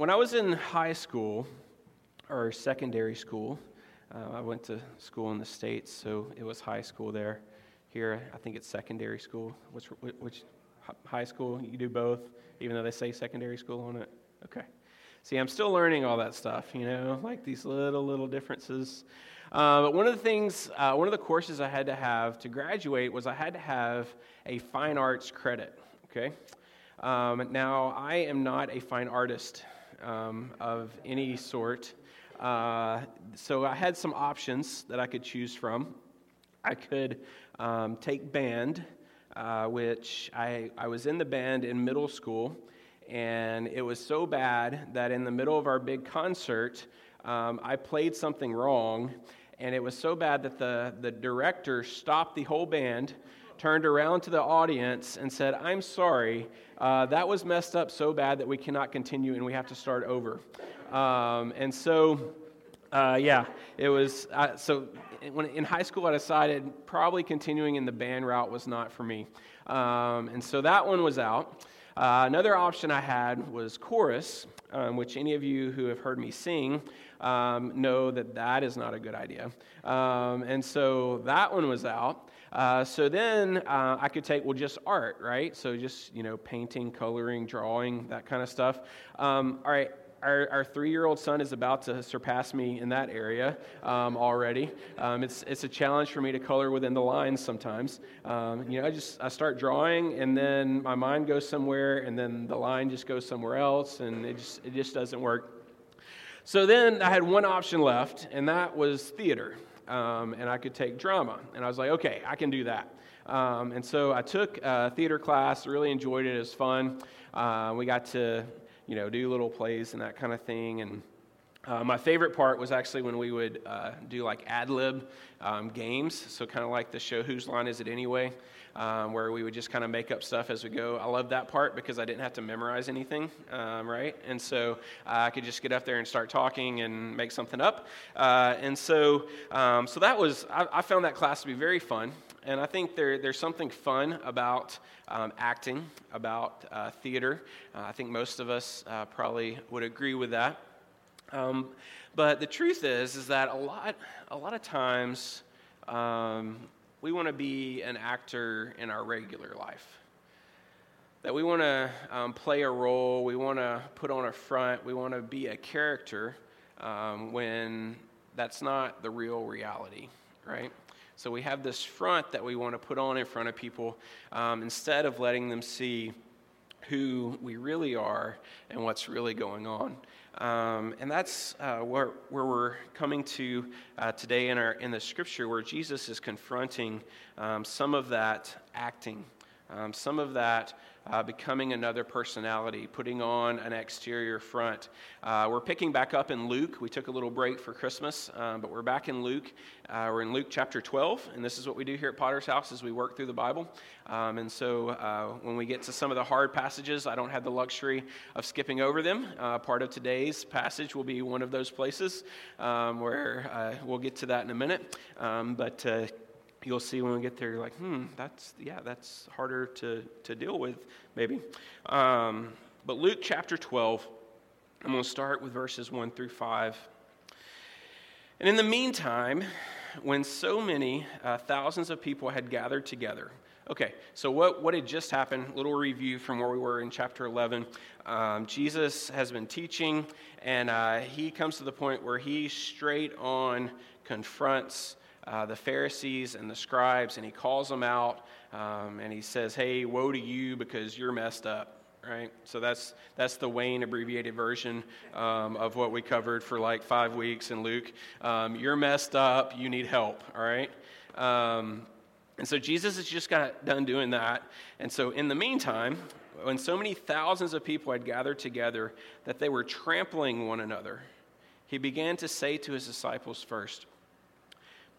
when I was in high school or secondary school, uh, I went to school in the States, so it was high school there. Here, I think it's secondary school. Which, which high school? You do both, even though they say secondary school on it? Okay. See, I'm still learning all that stuff, you know, like these little, little differences. Uh, but one of the things, uh, one of the courses I had to have to graduate was I had to have a fine arts credit, okay? Um, now, I am not a fine artist um, of any sort. Uh, so I had some options that I could choose from. I could um, take band, uh, which I, I was in the band in middle school, and it was so bad that in the middle of our big concert, um, I played something wrong, and it was so bad that the, the director stopped the whole band, turned around to the audience, and said, I'm sorry, uh, that was messed up so bad that we cannot continue and we have to start over. Um, and so, uh, yeah, it was. Uh, so when in high school, I decided probably continuing in the band route was not for me. Um, and so that one was out. Uh, another option I had was chorus, um, which any of you who have heard me sing um, know that that is not a good idea. Um, and so that one was out. Uh, so then uh, I could take, well, just art, right? So just, you know, painting, coloring, drawing, that kind of stuff. Um, all right, our, our three year old son is about to surpass me in that area um, already. Um, it's, it's a challenge for me to color within the lines sometimes. Um, you know, I just I start drawing and then my mind goes somewhere and then the line just goes somewhere else and it just, it just doesn't work. So then I had one option left, and that was theater. Um, and I could take drama. And I was like, okay, I can do that. Um, and so I took a theater class, really enjoyed it. It was fun. Uh, we got to you know, do little plays and that kind of thing. And uh, my favorite part was actually when we would uh, do like ad lib um, games, so kind of like the show Whose Line Is It Anyway, um, where we would just kind of make up stuff as we go. I love that part because I didn't have to memorize anything, um, right? And so uh, I could just get up there and start talking and make something up. Uh, and so, um, so that was, I, I found that class to be very fun. And I think there, there's something fun about um, acting, about uh, theater. Uh, I think most of us uh, probably would agree with that. Um, but the truth is, is that a lot, a lot of times um, we want to be an actor in our regular life. That we want to um, play a role, we want to put on a front, we want to be a character um, when that's not the real reality, right? So we have this front that we want to put on in front of people um, instead of letting them see who we really are and what's really going on. Um, and that's uh, where, where we're coming to uh, today in, our, in the scripture, where Jesus is confronting um, some of that acting, um, some of that uh, becoming another personality, putting on an exterior front. Uh, we're picking back up in Luke. We took a little break for Christmas, um, but we're back in Luke. Uh, we're in Luke chapter 12, and this is what we do here at Potter's House as we work through the Bible. Um, and so uh, when we get to some of the hard passages, I don't have the luxury of skipping over them. Uh, part of today's passage will be one of those places um, where uh, we'll get to that in a minute. Um, but you'll see when we get there, you're like, hmm, that's, yeah, that's harder to, to deal with, maybe. Um, but Luke chapter 12, I'm going to start with verses 1 through 5. And in the meantime, when so many uh, thousands of people had gathered together, Okay, so what, what had just happened? Little review from where we were in chapter 11. Um, Jesus has been teaching, and uh, he comes to the point where he straight on confronts uh, the Pharisees and the scribes, and he calls them out, um, and he says, "Hey, woe to you because you're messed up." Right. So that's that's the Wayne abbreviated version um, of what we covered for like five weeks in Luke. Um, you're messed up. You need help. All right. Um, and so Jesus has just got done doing that. And so in the meantime, when so many thousands of people had gathered together that they were trampling one another, he began to say to his disciples first,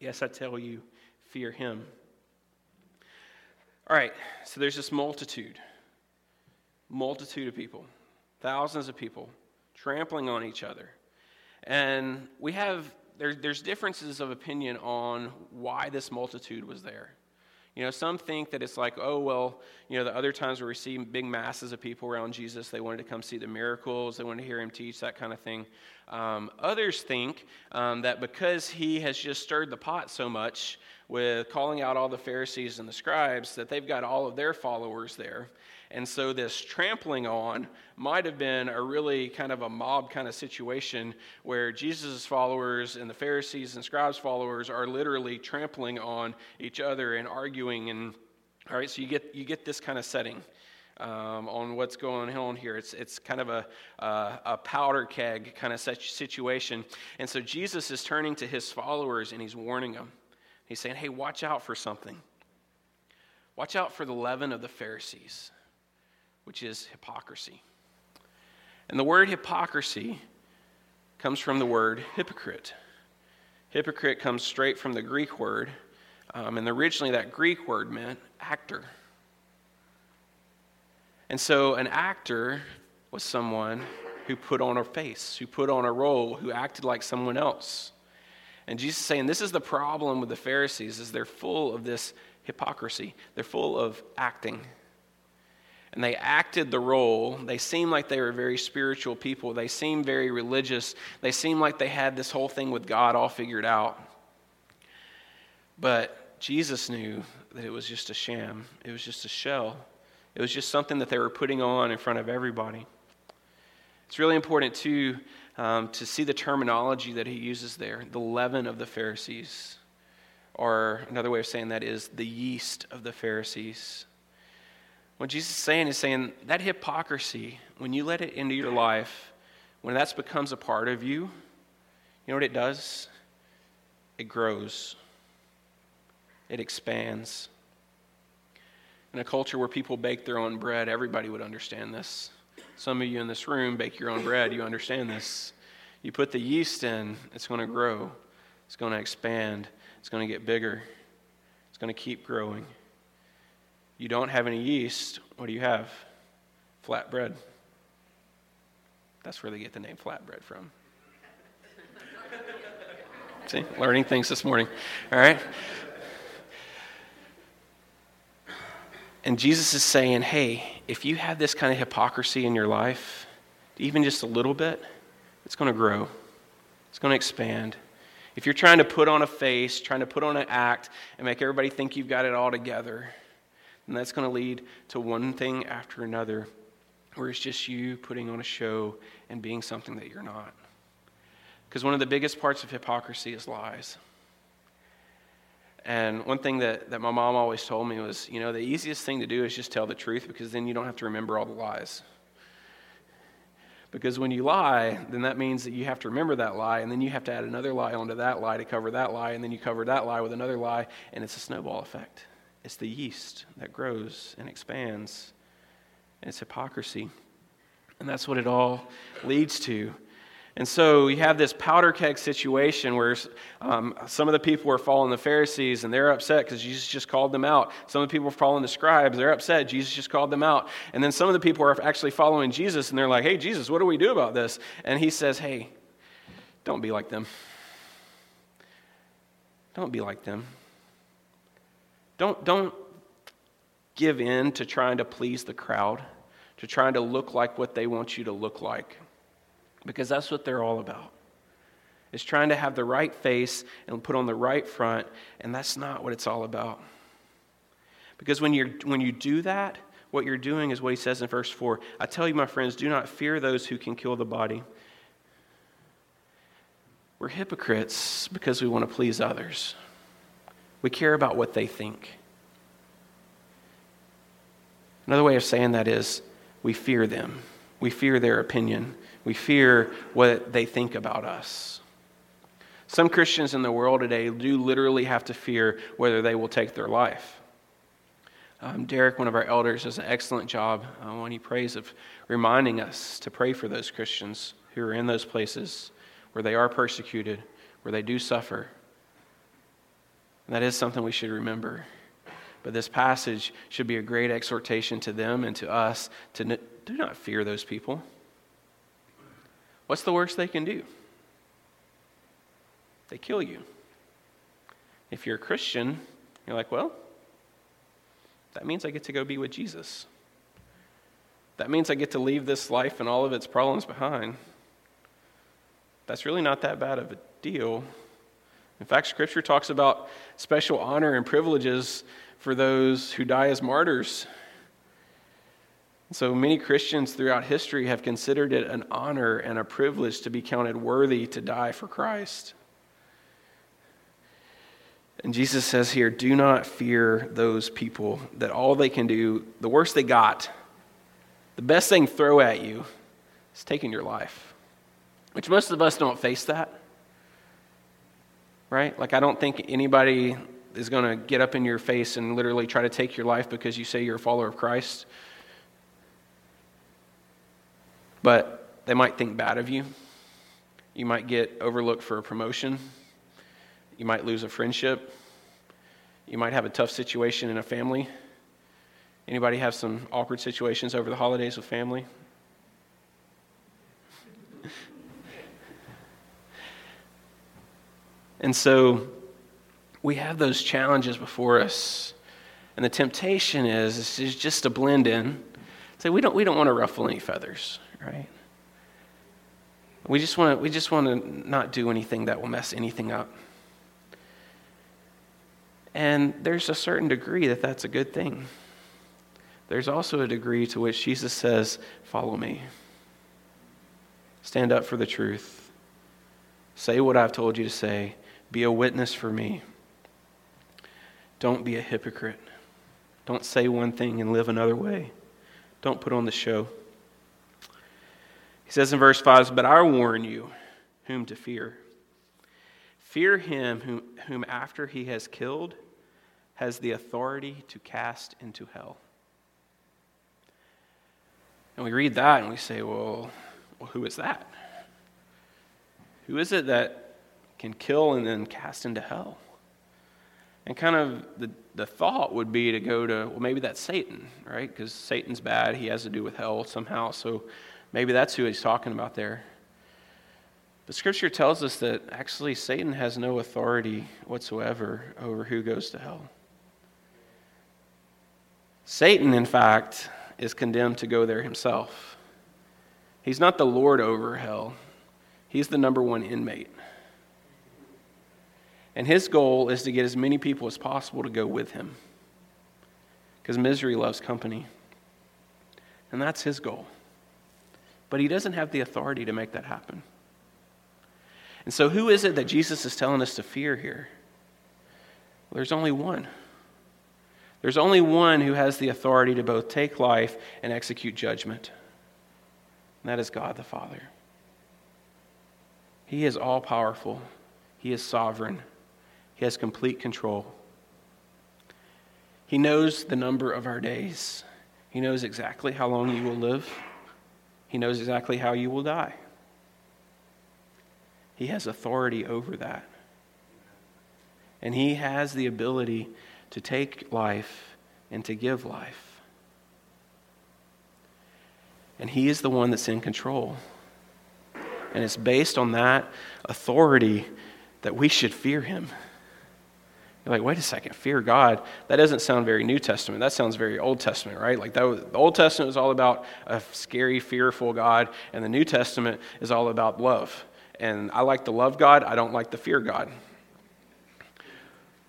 Yes, I tell you, fear him. All right, so there's this multitude, multitude of people, thousands of people trampling on each other. And we have, there, there's differences of opinion on why this multitude was there. You know, some think that it's like, oh, well, you know, the other times we see big masses of people around Jesus. They wanted to come see the miracles, they wanted to hear him teach, that kind of thing. Um, others think um, that because he has just stirred the pot so much with calling out all the Pharisees and the scribes, that they've got all of their followers there. And so this trampling on might have been a really kind of a mob kind of situation where Jesus' followers and the Pharisees and scribes' followers are literally trampling on each other and arguing. And all right, so you get you get this kind of setting. Um, on what's going on here. It's, it's kind of a, uh, a powder keg kind of situation. And so Jesus is turning to his followers and he's warning them. He's saying, hey, watch out for something. Watch out for the leaven of the Pharisees which is hypocrisy. And the word hypocrisy comes from the word hypocrite. Hypocrite comes straight from the Greek word, um, and originally that Greek word meant actor. And so an actor was someone who put on a face, who put on a role, who acted like someone else. And Jesus is saying this is the problem with the Pharisees is they're full of this hypocrisy. They're full of acting and they acted the role. They seemed like they were very spiritual people. They seemed very religious. They seemed like they had this whole thing with God all figured out. But Jesus knew that it was just a sham, it was just a shell. It was just something that they were putting on in front of everybody. It's really important, too, um, to see the terminology that he uses there the leaven of the Pharisees. Or another way of saying that is the yeast of the Pharisees. What Jesus is saying is saying that hypocrisy, when you let it into your life, when that becomes a part of you, you know what it does? It grows, it expands. In a culture where people bake their own bread, everybody would understand this. Some of you in this room bake your own bread, you understand this. You put the yeast in, it's going to grow, it's going to expand, it's going to get bigger, it's going to keep growing. You don't have any yeast. What do you have? Flat bread. That's where they get the name flatbread from. See, learning things this morning. All right? And Jesus is saying, hey, if you have this kind of hypocrisy in your life, even just a little bit, it's going to grow, it's going to expand. If you're trying to put on a face, trying to put on an act, and make everybody think you've got it all together, and that's going to lead to one thing after another, where it's just you putting on a show and being something that you're not. Because one of the biggest parts of hypocrisy is lies. And one thing that, that my mom always told me was, you know, the easiest thing to do is just tell the truth because then you don't have to remember all the lies. Because when you lie, then that means that you have to remember that lie, and then you have to add another lie onto that lie to cover that lie, and then you cover that lie with another lie, and it's a snowball effect. It's the yeast that grows and expands. And it's hypocrisy. And that's what it all leads to. And so you have this powder keg situation where um, some of the people are following the Pharisees and they're upset because Jesus just called them out. Some of the people are following the scribes, they're upset. Jesus just called them out. And then some of the people are actually following Jesus and they're like, hey, Jesus, what do we do about this? And he says, hey, don't be like them. Don't be like them. Don't, don't give in to trying to please the crowd, to trying to look like what they want you to look like, because that's what they're all about. Is trying to have the right face and put on the right front, and that's not what it's all about. Because when, you when you do that, what you're doing is what he says in verse 4 I tell you, my friends, do not fear those who can kill the body. We're hypocrites because we want to please others. We care about what they think. Another way of saying that is we fear them. We fear their opinion. We fear what they think about us. Some Christians in the world today do literally have to fear whether they will take their life. Um, Derek, one of our elders, does an excellent job uh, when he prays of reminding us to pray for those Christians who are in those places where they are persecuted, where they do suffer. And that is something we should remember. But this passage should be a great exhortation to them and to us to n- do not fear those people. What's the worst they can do? They kill you. If you're a Christian, you're like, well, that means I get to go be with Jesus. That means I get to leave this life and all of its problems behind. That's really not that bad of a deal. In fact, Scripture talks about special honor and privileges for those who die as martyrs. So many Christians throughout history have considered it an honor and a privilege to be counted worthy to die for Christ. And Jesus says here, do not fear those people that all they can do, the worst they got, the best can throw at you is taking your life. Which most of us don't face that. Right? Like, I don't think anybody is going to get up in your face and literally try to take your life because you say you're a follower of Christ. But they might think bad of you. You might get overlooked for a promotion. You might lose a friendship. You might have a tough situation in a family. Anybody have some awkward situations over the holidays with family? And so we have those challenges before us. And the temptation is, is just to blend in. Say, we don't, we don't want to ruffle any feathers, right? We just want to, we just want to not do anything that will mess anything up. And there's a certain degree that that's a good thing. There's also a degree to which Jesus says, Follow me. Stand up for the truth. Say what I've told you to say. Be a witness for me. Don't be a hypocrite. Don't say one thing and live another way. Don't put on the show. He says in verse 5 But I warn you whom to fear. Fear him whom, whom after he has killed, has the authority to cast into hell. And we read that and we say, well, well, who is that? Who is it that can kill and then cast into hell? And kind of the, the thought would be to go to, well, maybe that's Satan, right? Because Satan's bad. He has to do with hell somehow. So maybe that's who he's talking about there. But Scripture tells us that actually Satan has no authority whatsoever over who goes to hell. Satan, in fact, is condemned to go there himself. He's not the Lord over hell, he's the number one inmate. And his goal is to get as many people as possible to go with him. Because misery loves company. And that's his goal. But he doesn't have the authority to make that happen. And so, who is it that Jesus is telling us to fear here? Well, there's only one. There's only one who has the authority to both take life and execute judgment, and that is God the Father. He is all powerful, He is sovereign, Has complete control. He knows the number of our days, He knows exactly how long you will live, He knows exactly how you will die. He has authority over that. And He has the ability to take life and to give life. And He is the one that's in control. And it's based on that authority that we should fear Him. You're like, wait a second, fear God. That doesn't sound very New Testament. That sounds very Old Testament, right? Like that was, the Old Testament was all about a scary, fearful God, and the New Testament is all about love. And I like to love God. I don't like to fear God.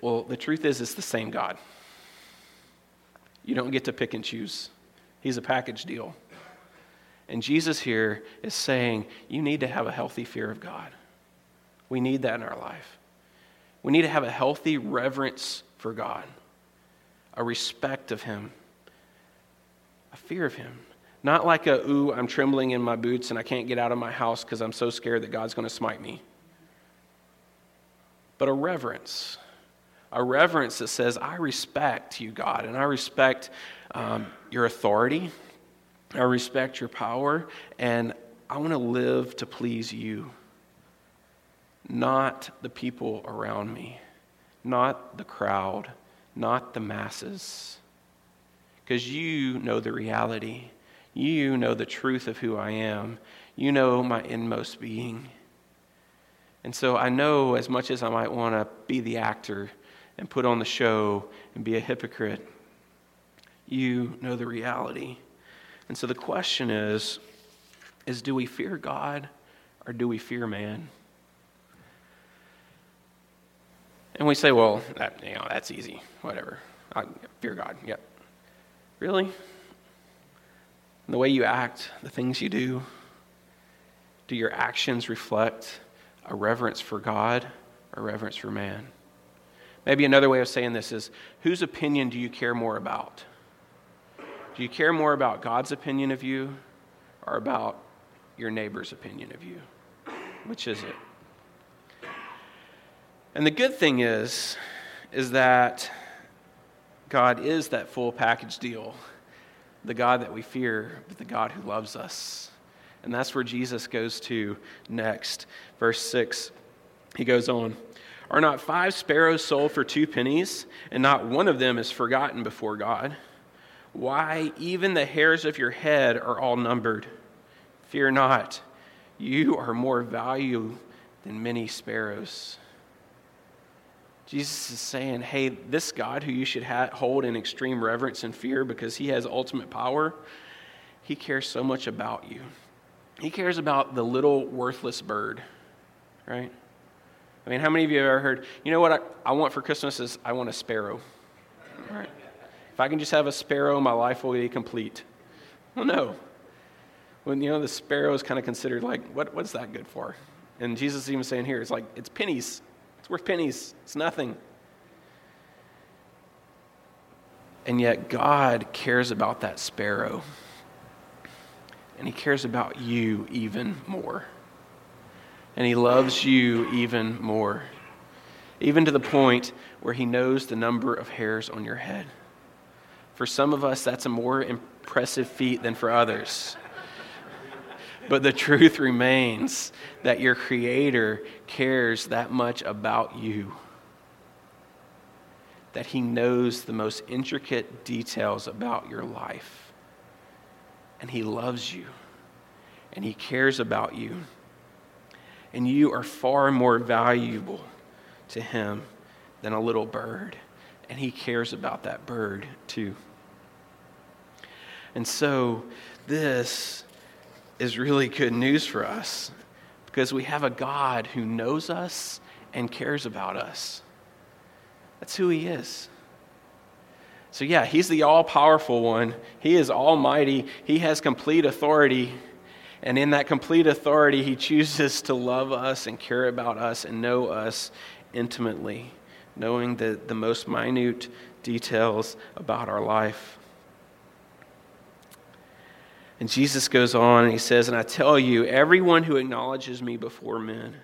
Well, the truth is, it's the same God. You don't get to pick and choose, He's a package deal. And Jesus here is saying, you need to have a healthy fear of God. We need that in our life. We need to have a healthy reverence for God, a respect of Him, a fear of Him. Not like a, ooh, I'm trembling in my boots and I can't get out of my house because I'm so scared that God's going to smite me. But a reverence a reverence that says, I respect you, God, and I respect um, your authority, I respect your power, and I want to live to please you, not the people around me, not the crowd, not the masses. Because you know the reality. You know the truth of who I am. You know my inmost being. And so I know as much as I might want to be the actor and put on the show and be a hypocrite, you know the reality. And so the question is is do we fear God or do we fear man? And we say, well, that, you know, that's easy. Whatever. I fear God. Yep. Really? the way you act, the things you do, do your actions reflect a reverence for God or reverence for man? Maybe another way of saying this is whose opinion do you care more about? Do you care more about God's opinion of you or about your neighbor's opinion of you? Which is it? And the good thing is, is that God is that full package deal. The God that we fear, but the God who loves us. And that's where Jesus goes to next. Verse 6, he goes on Are not five sparrows sold for two pennies, and not one of them is forgotten before God? Why, even the hairs of your head are all numbered. Fear not, you are more valuable than many sparrows. Jesus is saying, hey, this God who you should ha- hold in extreme reverence and fear because he has ultimate power, he cares so much about you. He cares about the little worthless bird, right? I mean, how many of you have ever heard, you know what I, I want for Christmas is I want a sparrow, right? If I can just have a sparrow, my life will be complete. Well, no. When, you know, the sparrow is kind of considered like, what, what's that good for? And Jesus is even saying here, it's like, it's pennies. It's worth pennies. It's nothing. And yet, God cares about that sparrow and He cares about you even more. And He loves you even more, even to the point where He knows the number of hairs on your head. For some of us, that's a more impressive feat than for others. But the truth remains that your Creator cares that much about you. That He knows the most intricate details about your life and He loves you and He cares about you. And you are far more valuable to Him than a little bird. And He cares about that bird too. And so, this is really good news for us because we have a God who knows us and cares about us. That's who He is. So, yeah, he's the all powerful one. He is almighty. He has complete authority. And in that complete authority, he chooses to love us and care about us and know us intimately, knowing the, the most minute details about our life. And Jesus goes on and he says, And I tell you, everyone who acknowledges me before men,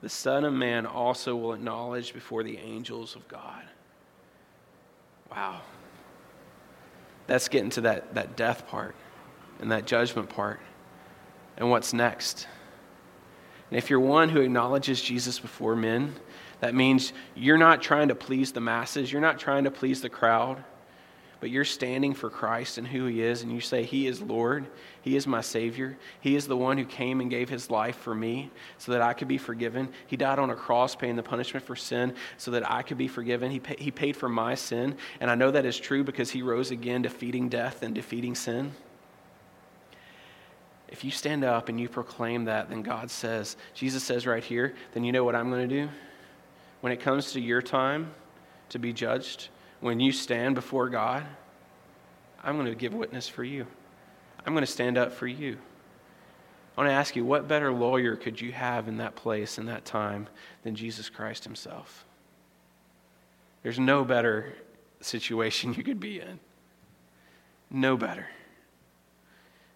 the Son of Man also will acknowledge before the angels of God. Wow. That's getting to that, that death part and that judgment part and what's next. And if you're one who acknowledges Jesus before men, that means you're not trying to please the masses, you're not trying to please the crowd but you're standing for Christ and who He is, and you say, He is Lord, He is my Savior, He is the one who came and gave His life for me so that I could be forgiven. He died on a cross paying the punishment for sin so that I could be forgiven. He, pay, he paid for my sin, and I know that is true because He rose again, defeating death and defeating sin. If you stand up and you proclaim that, then God says, Jesus says right here, then you know what I'm going to do? When it comes to your time to be judged, when you stand before God, I'm going to give witness for you. I'm going to stand up for you. I want to ask you, what better lawyer could you have in that place, in that time, than Jesus Christ Himself? There's no better situation you could be in. No better.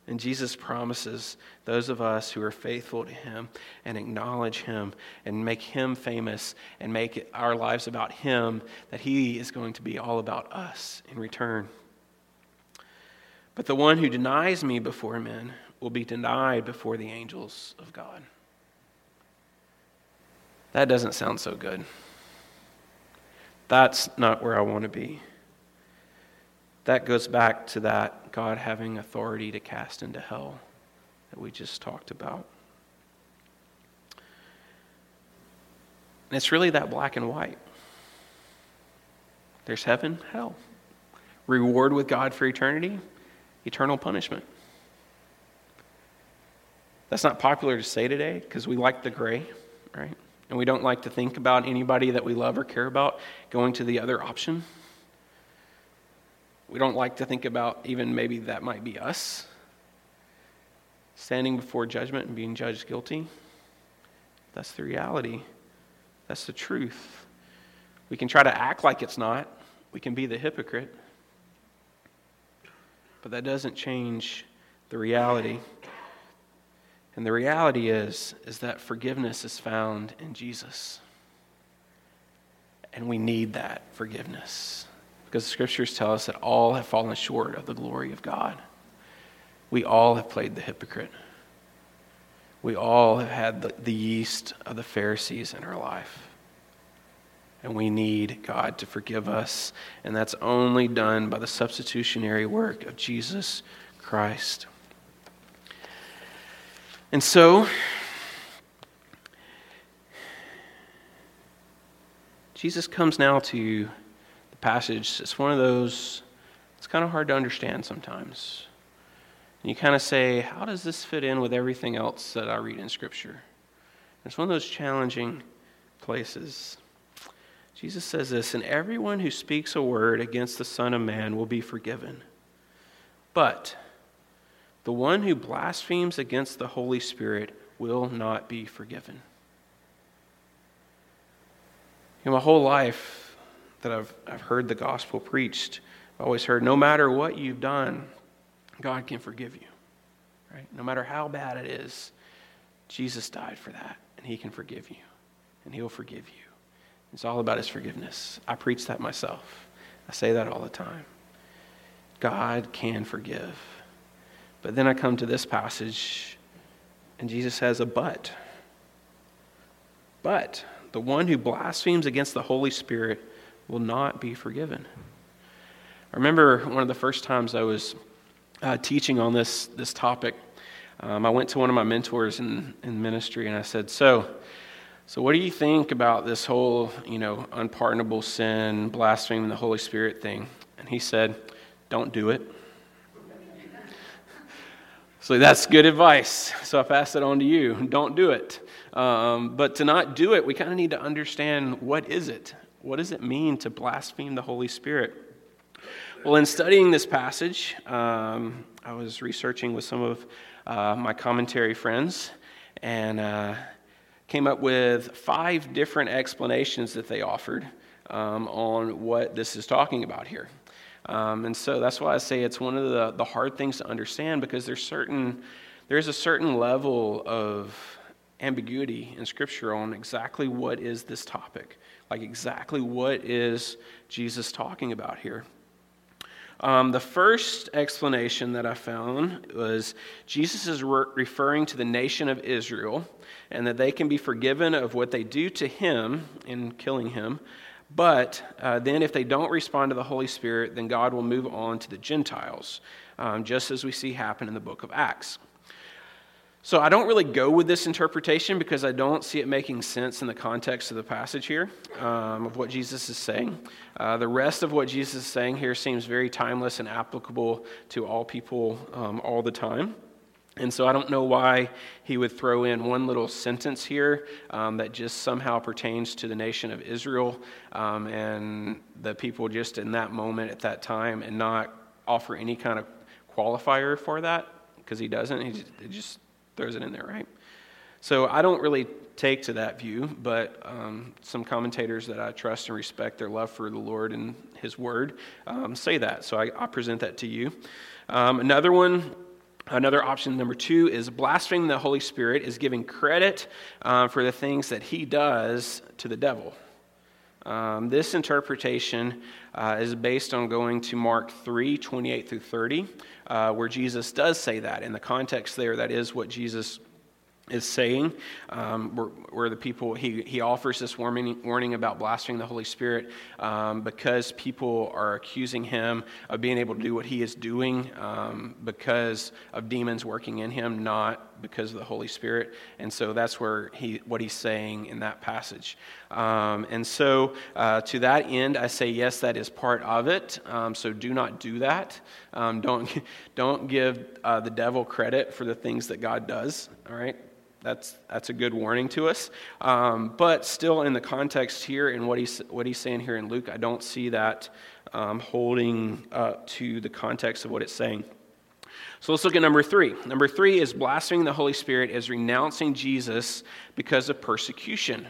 And Jesus promises those of us who are faithful to Him and acknowledge Him and make Him famous and make our lives about Him that He is going to be all about us in return. But the one who denies me before men will be denied before the angels of God. That doesn't sound so good. That's not where I want to be. That goes back to that God having authority to cast into hell that we just talked about. And it's really that black and white. There's heaven, hell. Reward with God for eternity, eternal punishment. That's not popular to say today because we like the gray, right? And we don't like to think about anybody that we love or care about going to the other option. We don't like to think about even maybe that might be us standing before judgment and being judged guilty. That's the reality. That's the truth. We can try to act like it's not, we can be the hypocrite. But that doesn't change the reality. And the reality is is that forgiveness is found in Jesus. And we need that forgiveness. Because the scriptures tell us that all have fallen short of the glory of God. We all have played the hypocrite. We all have had the, the yeast of the Pharisees in our life. And we need God to forgive us. And that's only done by the substitutionary work of Jesus Christ. And so, Jesus comes now to passage. It's one of those, it's kind of hard to understand sometimes. And you kind of say, how does this fit in with everything else that I read in Scripture? It's one of those challenging places. Jesus says this, and everyone who speaks a word against the Son of Man will be forgiven. But the one who blasphemes against the Holy Spirit will not be forgiven. In my whole life that I've, I've heard the gospel preached, I've always heard no matter what you've done, God can forgive you. Right? No matter how bad it is, Jesus died for that, and He can forgive you, and He'll forgive you. It's all about His forgiveness. I preach that myself, I say that all the time. God can forgive. But then I come to this passage, and Jesus has a but. But the one who blasphemes against the Holy Spirit will not be forgiven. I remember one of the first times I was uh, teaching on this, this topic. Um, I went to one of my mentors in, in ministry and I said, So, so what do you think about this whole, you know, unpardonable sin, blaspheming the Holy Spirit thing? And he said, Don't do it. So that's good advice. So I pass it on to you. Don't do it. Um, but to not do it, we kind of need to understand what is it? What does it mean to blaspheme the Holy Spirit? Well, in studying this passage, um, I was researching with some of uh, my commentary friends and uh, came up with five different explanations that they offered um, on what this is talking about here. Um, and so that's why I say it's one of the, the hard things to understand because there's certain there's a certain level of ambiguity in Scripture on exactly what is this topic, like exactly what is Jesus talking about here. Um, the first explanation that I found was Jesus is re- referring to the nation of Israel and that they can be forgiven of what they do to him in killing him, but uh, then, if they don't respond to the Holy Spirit, then God will move on to the Gentiles, um, just as we see happen in the book of Acts. So I don't really go with this interpretation because I don't see it making sense in the context of the passage here um, of what Jesus is saying. Uh, the rest of what Jesus is saying here seems very timeless and applicable to all people um, all the time. And so I don't know why he would throw in one little sentence here um, that just somehow pertains to the nation of Israel um, and the people just in that moment at that time and not offer any kind of qualifier for that because he doesn't. He just, he just, throws it in there, right? So I don't really take to that view, but um, some commentators that I trust and respect their love for the Lord and his word um, say that. So I, I present that to you. Um, another one Another option, number two, is blaspheming the Holy Spirit, is giving credit uh, for the things that he does to the devil. Um, this interpretation uh, is based on going to Mark 3 28 through 30, uh, where Jesus does say that. In the context there, that is what Jesus is saying, um, where, where, the people, he, he offers this warning, warning about blaspheming the Holy Spirit um, because people are accusing him of being able to do what he is doing um, because of demons working in him, not because of the Holy Spirit. And so that's where he, what he's saying in that passage. Um, and so uh, to that end, I say, yes, that is part of it. Um, so do not do that. Um, don't, don't give uh, the devil credit for the things that God does, all right? That's, that's a good warning to us. Um, but still, in the context here and what he's, what he's saying here in Luke, I don't see that um, holding up to the context of what it's saying. So let's look at number three. Number three is blaspheming the Holy Spirit is renouncing Jesus because of persecution.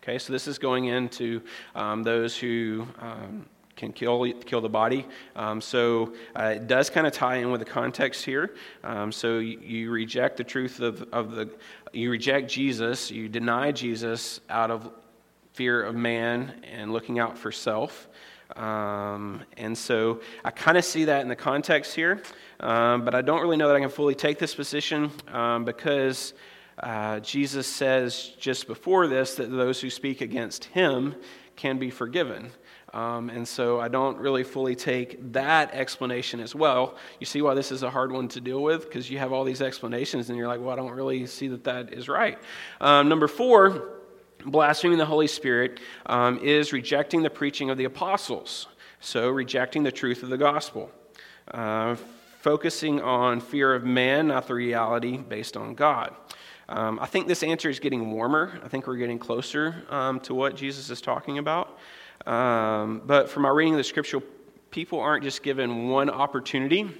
Okay, so this is going into um, those who um, can kill, kill the body. Um, so uh, it does kind of tie in with the context here. Um, so you, you, reject the truth of, of the, you reject Jesus, you deny Jesus out of fear of man and looking out for self. Um, and so I kind of see that in the context here, um, but I don't really know that I can fully take this position um, because uh, Jesus says just before this that those who speak against him can be forgiven. Um, and so I don't really fully take that explanation as well. You see why this is a hard one to deal with? Because you have all these explanations and you're like, well, I don't really see that that is right. Um, number four, blaspheming the Holy Spirit um, is rejecting the preaching of the apostles. So rejecting the truth of the gospel. Uh, focusing on fear of man, not the reality based on God. Um, I think this answer is getting warmer. I think we're getting closer um, to what Jesus is talking about. Um, but from our reading of the scripture, people aren't just given one opportunity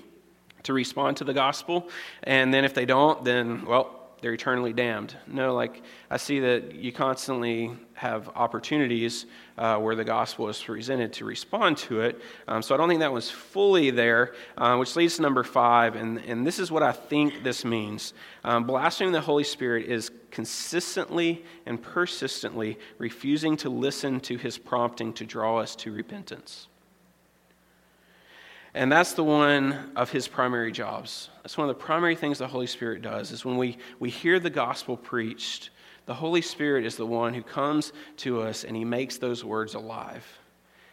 to respond to the gospel, and then if they don't, then, well, they're eternally damned. No, like I see that you constantly have opportunities uh, where the gospel is presented to respond to it. Um, so I don't think that was fully there, uh, which leads to number five, and, and this is what I think this means. Um, blaspheming the Holy Spirit is consistently and persistently refusing to listen to his prompting to draw us to repentance. And that's the one of his primary jobs. That's one of the primary things the Holy Spirit does is when we, we hear the gospel preached, the Holy Spirit is the one who comes to us and he makes those words alive.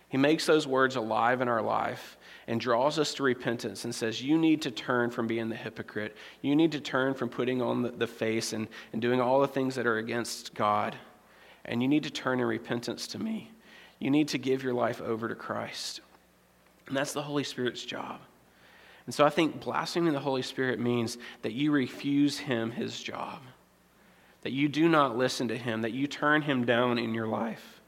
He makes those words alive in our life and draws us to repentance and says, You need to turn from being the hypocrite. You need to turn from putting on the, the face and, and doing all the things that are against God. And you need to turn in repentance to me. You need to give your life over to Christ. And that's the Holy Spirit's job. And so I think blaspheming the Holy Spirit means that you refuse him his job, that you do not listen to him, that you turn him down in your life.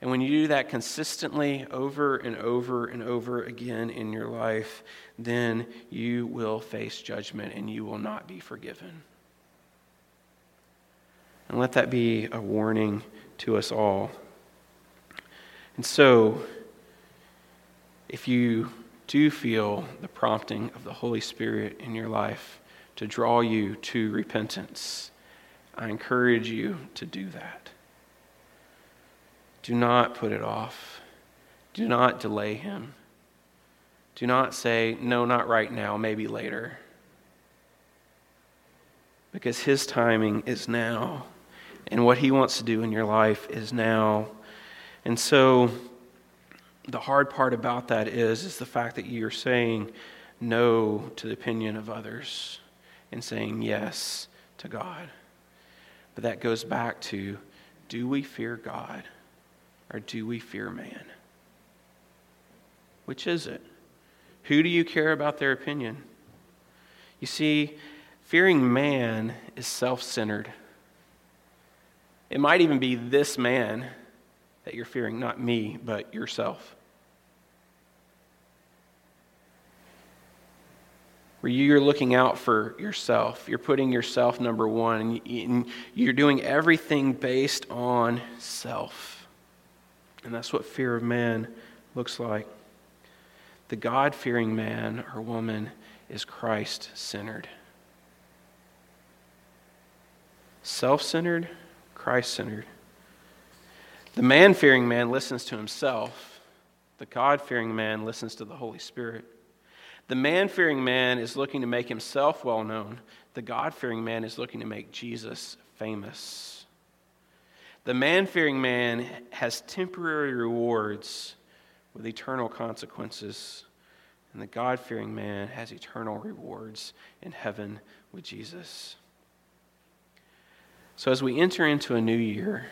And when you do that consistently over and over and over again in your life, then you will face judgment and you will not be forgiven. And let that be a warning to us all. And so, if you do feel the prompting of the Holy Spirit in your life to draw you to repentance, I encourage you to do that. Do not put it off. Do not delay him. Do not say, no, not right now, maybe later. Because his timing is now. And what he wants to do in your life is now. And so, the hard part about that is, is the fact that you're saying no to the opinion of others and saying yes to God. But that goes back to do we fear God or do we fear man? Which is it? Who do you care about their opinion? You see, fearing man is self centered. It might even be this man that you're fearing, not me, but yourself. Where you're looking out for yourself, you're putting yourself number one, and you're doing everything based on self. And that's what fear of man looks like. The God fearing man or woman is Christ centered. Self centered, Christ centered. The man fearing man listens to himself, the God fearing man listens to the Holy Spirit. The man fearing man is looking to make himself well known, the God fearing man is looking to make Jesus famous. The man fearing man has temporary rewards with eternal consequences, and the God fearing man has eternal rewards in heaven with Jesus. So, as we enter into a new year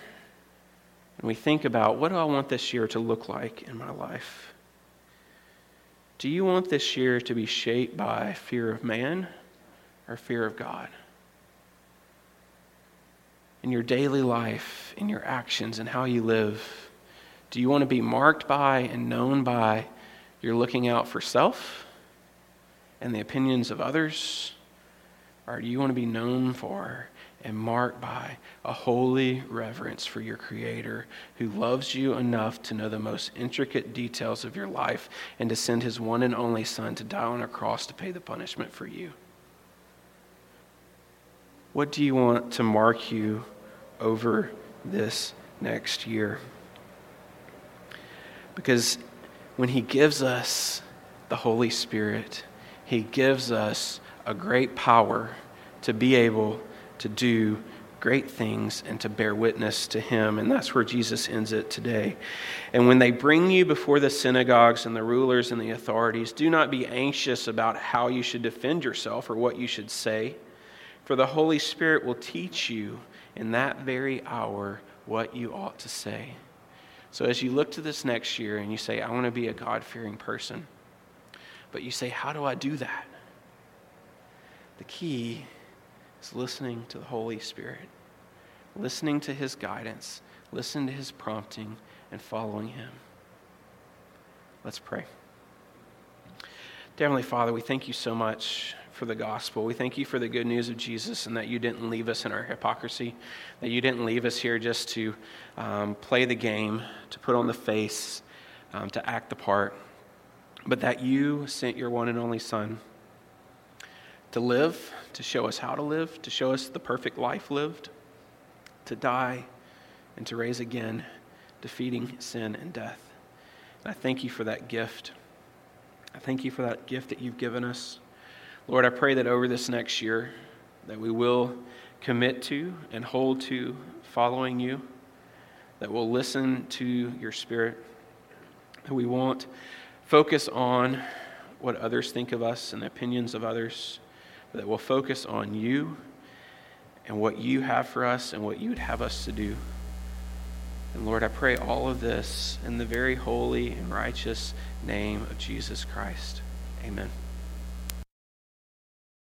and we think about what do I want this year to look like in my life? Do you want this year to be shaped by fear of man or fear of God? In your daily life, in your actions, and how you live, do you want to be marked by and known by you're looking out for self and the opinions of others? Or do you want to be known for and marked by a holy reverence for your Creator who loves you enough to know the most intricate details of your life and to send His one and only Son to die on a cross to pay the punishment for you? What do you want to mark you over this next year? Because when He gives us the Holy Spirit, He gives us a great power to be able to do great things and to bear witness to him. And that's where Jesus ends it today. And when they bring you before the synagogues and the rulers and the authorities, do not be anxious about how you should defend yourself or what you should say, for the Holy Spirit will teach you in that very hour what you ought to say. So as you look to this next year and you say, I want to be a God fearing person, but you say, How do I do that? The key is listening to the Holy Spirit, listening to His guidance, listening to His prompting, and following Him. Let's pray. Heavenly Father, we thank you so much for the gospel. We thank you for the good news of Jesus and that you didn't leave us in our hypocrisy, that you didn't leave us here just to um, play the game, to put on the face, um, to act the part, but that you sent your one and only Son to live, to show us how to live, to show us the perfect life lived, to die, and to raise again, defeating sin and death. And I thank you for that gift. I thank you for that gift that you've given us. Lord, I pray that over this next year that we will commit to and hold to following you, that we'll listen to your spirit, that we won't focus on what others think of us and the opinions of others, that will focus on you and what you have for us and what you would have us to do. And Lord, I pray all of this in the very holy and righteous name of Jesus Christ. Amen.